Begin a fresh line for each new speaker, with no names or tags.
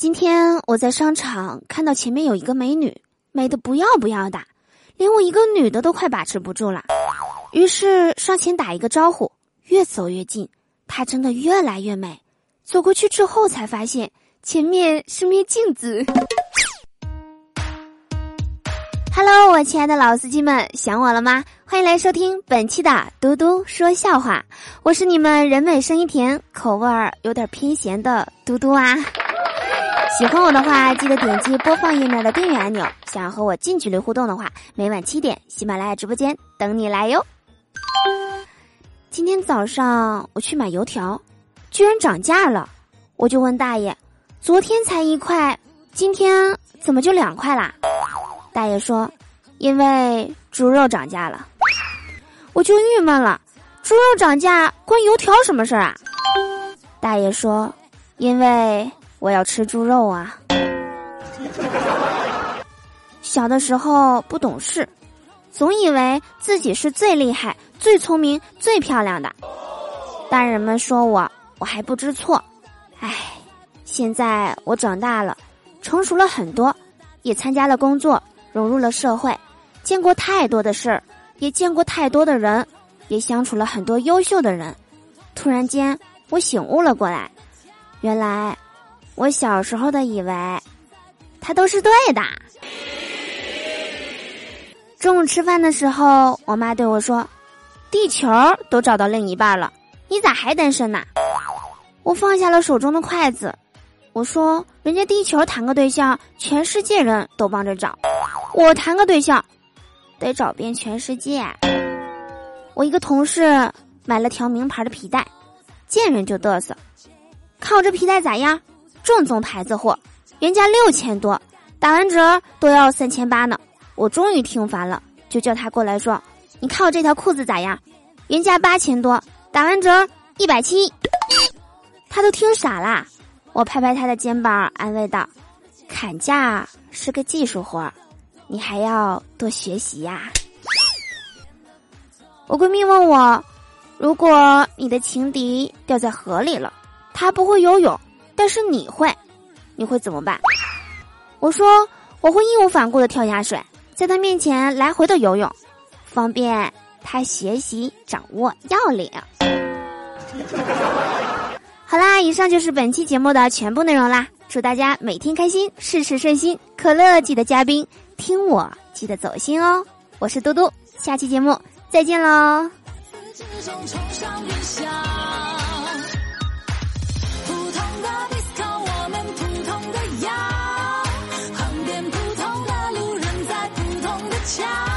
今天我在商场看到前面有一个美女，美的不要不要的，连我一个女的都快把持不住了。于是上前打一个招呼，越走越近，她真的越来越美。走过去之后才发现前面是面镜子。Hello，我亲爱的老司机们，想我了吗？欢迎来收听本期的嘟嘟说笑话，我是你们人美声音甜、口味儿有点偏咸的嘟嘟啊。喜欢我的话，记得点击播放页面的订阅按钮。想要和我近距离互动的话，每晚七点喜马拉雅直播间等你来哟。今天早上我去买油条，居然涨价了，我就问大爷：“昨天才一块，今天怎么就两块啦？”大爷说：“因为猪肉涨价了。”我就郁闷了，猪肉涨价关油条什么事儿啊？大爷说：“因为我要吃猪肉啊。”小的时候不懂事，总以为自己是最厉害、最聪明、最漂亮的。大人们说我，我还不知错。唉，现在我长大了，成熟了很多，也参加了工作。融入了社会，见过太多的事儿，也见过太多的人，也相处了很多优秀的人。突然间，我醒悟了过来，原来我小时候的以为，他都是对的。中午吃饭的时候，我妈对我说：“地球都找到另一半了，你咋还单身呢？”我放下了手中的筷子，我说：“人家地球谈个对象，全世界人都帮着找。”我谈个对象，得找遍全世界。我一个同事买了条名牌的皮带，见人就嘚瑟。看我这皮带咋样？正宗牌子货，原价六千多，打完折都要三千八呢。我终于听烦了，就叫他过来说：“你看我这条裤子咋样？原价八千多，打完折一百七。”他都听傻啦。我拍拍他的肩膀，安慰道：“砍价是个技术活。”你还要多学习呀！我闺蜜问我，如果你的情敌掉在河里了，他不会游泳，但是你会，你会怎么办？我说我会义无反顾的跳下水，在他面前来回的游泳，方便他学习掌握要领。好啦，以上就是本期节目的全部内容啦！祝大家每天开心，事事顺心，可乐记得加冰。听我，记得走心哦！我是嘟嘟，下期节目再见喽。桥